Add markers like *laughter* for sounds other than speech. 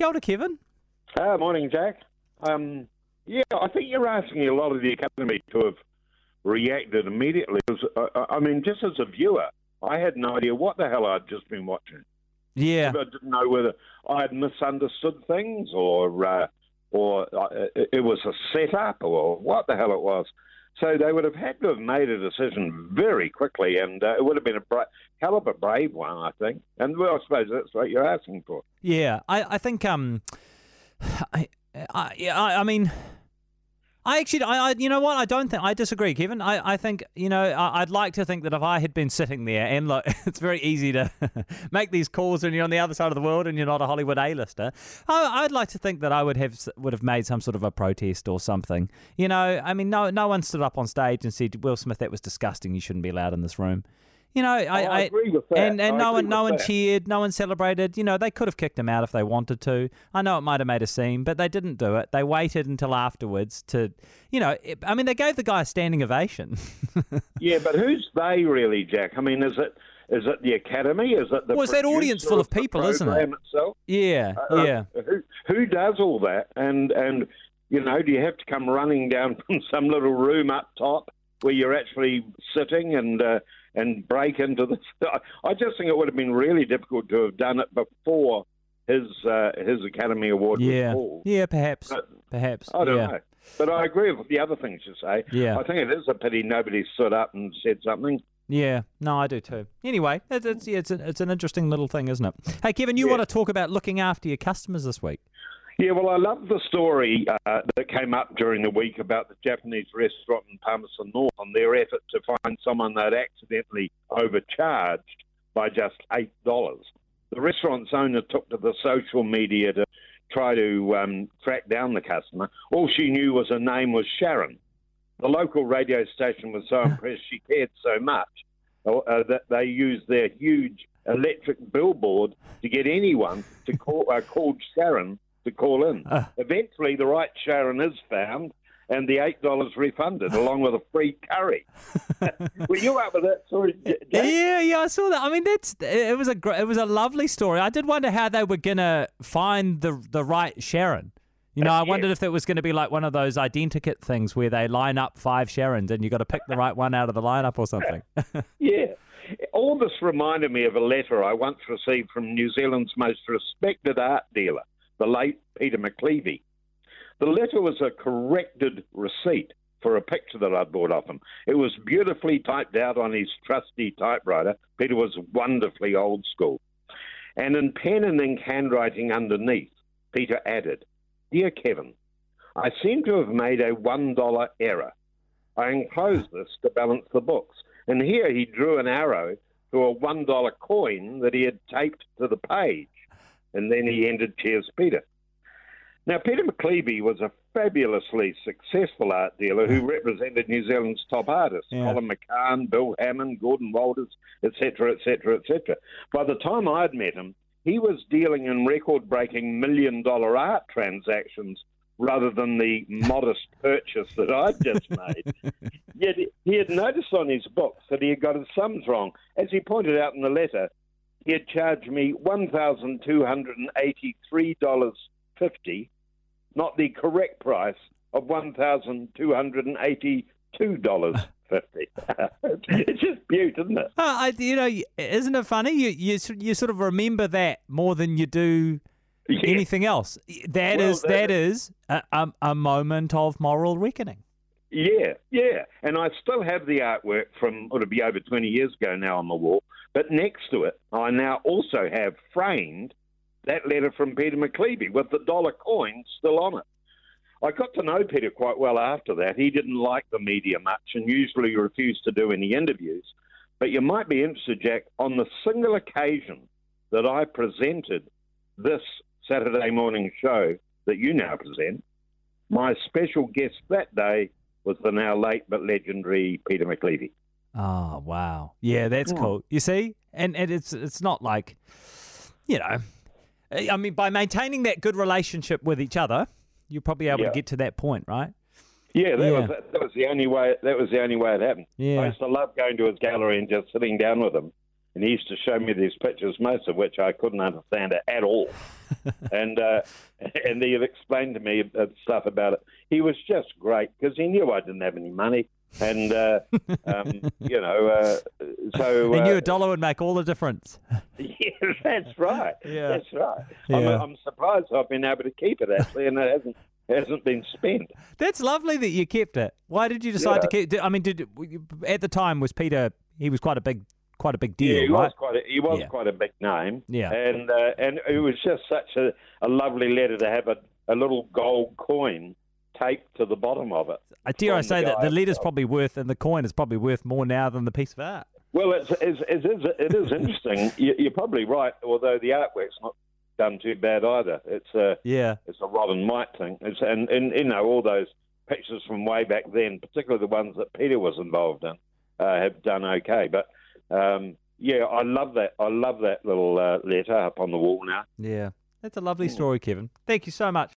Kia ora, Kevin. Uh, morning, Jack. Um, yeah, I think you're asking a lot of the academy to have reacted immediately. 'Cause, uh, I mean, just as a viewer, I had no idea what the hell I'd just been watching. Yeah. I didn't know whether I had misunderstood things or uh, or uh, it was a setup or what the hell it was. So they would have had to have made a decision very quickly, and uh, it would have been a bra- hell of a brave one, I think. And well, I suppose that's what you're asking for. Yeah, I, I think um, *sighs* I, I, I mean, I actually, I, I, you know what? I don't think I disagree, Kevin. I, I think you know, I, I'd like to think that if I had been sitting there, and look, *laughs* it's very easy to *laughs* make these calls when you're on the other side of the world and you're not a Hollywood A-lister. I, I'd like to think that I would have would have made some sort of a protest or something. You know, I mean, no, no one stood up on stage and said, "Will Smith, that was disgusting. You shouldn't be allowed in this room." You know, I, I agree with that. And and no one no one that. cheered, no one celebrated. You know, they could have kicked him out if they wanted to. I know it might have made a scene, but they didn't do it. They waited until afterwards to, you know, it, I mean, they gave the guy a standing ovation. *laughs* Yeah, but who's they really, Jack? I mean, is it is it the academy? Is it the Well, it's that audience full of the people, isn't it? Itself? yeah, Uh, yeah. Who who does all that? And and you know, do you have to come running down *laughs* from some little room up top where you're actually sitting and uh, and break into the? *laughs* I just think it would have been really difficult to have done it before his uh, his Academy Award Yeah, was called. yeah, perhaps, But- perhaps. I don't yeah. know. But I agree with the other things you say. Yeah. I think it is a pity nobody stood up and said something. Yeah, no, I do too. Anyway, it's it's it's, a, it's an interesting little thing, isn't it? Hey, Kevin, you Yeah. want to talk about looking after your customers this week? Yeah, well, I love the story uh, that came up during the week about the Japanese restaurant in Palmerston North and their effort to find someone they'd accidentally overcharged by just $8. The restaurant's owner took to the social media to try to um, track down the customer. All she knew was her name was Sharon. The local radio station was so *laughs* impressed she cared so much uh, uh, that they used their huge electric billboard to get anyone to call uh, called Sharon to call in. Uh. Eventually, the right Sharon is found, and the eight dollars refunded along with a free curry. *laughs* Were you up with that story, J- Jack? Yeah, yeah, I saw that. I mean, that's it was a gr- it was a lovely story. I did wonder how they were gonna find the the right Sharon. You know, I Yeah. wondered if it was going to be like one of those identikit things where they line up five Sharons and you got to pick the right one out of the lineup or something. *laughs* *laughs* Yeah. All this reminded me of a letter I once received from New Zealand's most respected art dealer, the late Peter McLeavey. The letter was a corrected receipt for a picture that I'd bought of him. It was beautifully typed out on his trusty typewriter. Peter was wonderfully old school. And in pen and ink handwriting underneath, Peter added, Dear Kevin, I seem to have made a $1 error. I enclosed this to balance the books. And here he drew an arrow to a $1 coin that he had taped to the page. And then he ended Cheers Peter. Now, Peter McLeavey was a fabulously successful art dealer who represented New Zealand's top artists, Yeah. Colin McCahon, Bill Hammond, Gordon Walters, etc., etc., etc. By the time I'd met him, he was dealing in record-breaking million-dollar art transactions rather than the modest *laughs* purchase that I'd just made. *laughs* Yet he had noticed on his books that he had got his sums wrong. As he pointed out in the letter, he had charged me $1,283.50, not the correct price of $1,282.50. *laughs* it's just beaut, isn't it? Uh, I, you know, isn't it funny? You, you you sort of remember that more than you do Yeah. anything else. That Well, is that that is a, a, a moment of moral reckoning. Yeah, yeah. And I still have the artwork from, it'll be over 20 years ago now on the wall. But next to it, I now also have framed that letter from Peter McLeavey with the dollar coin still on it. I got to know Peter quite well after that. He didn't like the media much and usually refused to do any interviews. But you might be interested, Jack, on the single occasion that I presented this Saturday morning show that you now present, my special guest that day was the now late but legendary Peter McLeavey. Oh ah, wow, yeah, that's cool. You see, and and it's it's not like, you know, I mean, by maintaining that good relationship with each other, you're probably able Yeah. to get to that point, right? Yeah, that Yeah. was that was the only way. That was the only way it happened. Yeah. I used to love going to his gallery and just sitting down with him and he used to show me these pictures, most of which I couldn't understand at all. *laughs* and uh, and he had explained to me stuff about it. He was just great because he knew I didn't have any money, and uh, *laughs* um, you know, uh, so he knew uh, a dollar would make all the difference. *laughs* yeah, that's right. Yeah. That's right. I'm, I'm surprised I've been able to keep it actually, and it hasn't hasn't been spent. That's lovely that you kept it. Why did you decide to Yeah. keep? I mean, did at the time was Peter? He was quite a big, quite a big deal, yeah, he right? was quite a, he was Yeah. quite a big name. Yeah. and uh, and it was just such a, a lovely letter to have a, a little gold coin taped to the bottom of it. I dare I say that the letter's himself. probably worth, and the coin is probably worth more now than the piece of art. Well, it's, it's, it is it is interesting. *laughs* You, you're probably right, although the artwork's not done too bad either. It's a Yeah, it's a rod and thing. It's and, and you know all those pictures from way back then, particularly the ones that Peter was involved in, uh, have done okay. But um, yeah, I love that. I love that little uh, letter up on the wall now. yeah. That's a lovely story, Kevin. Thank you so much.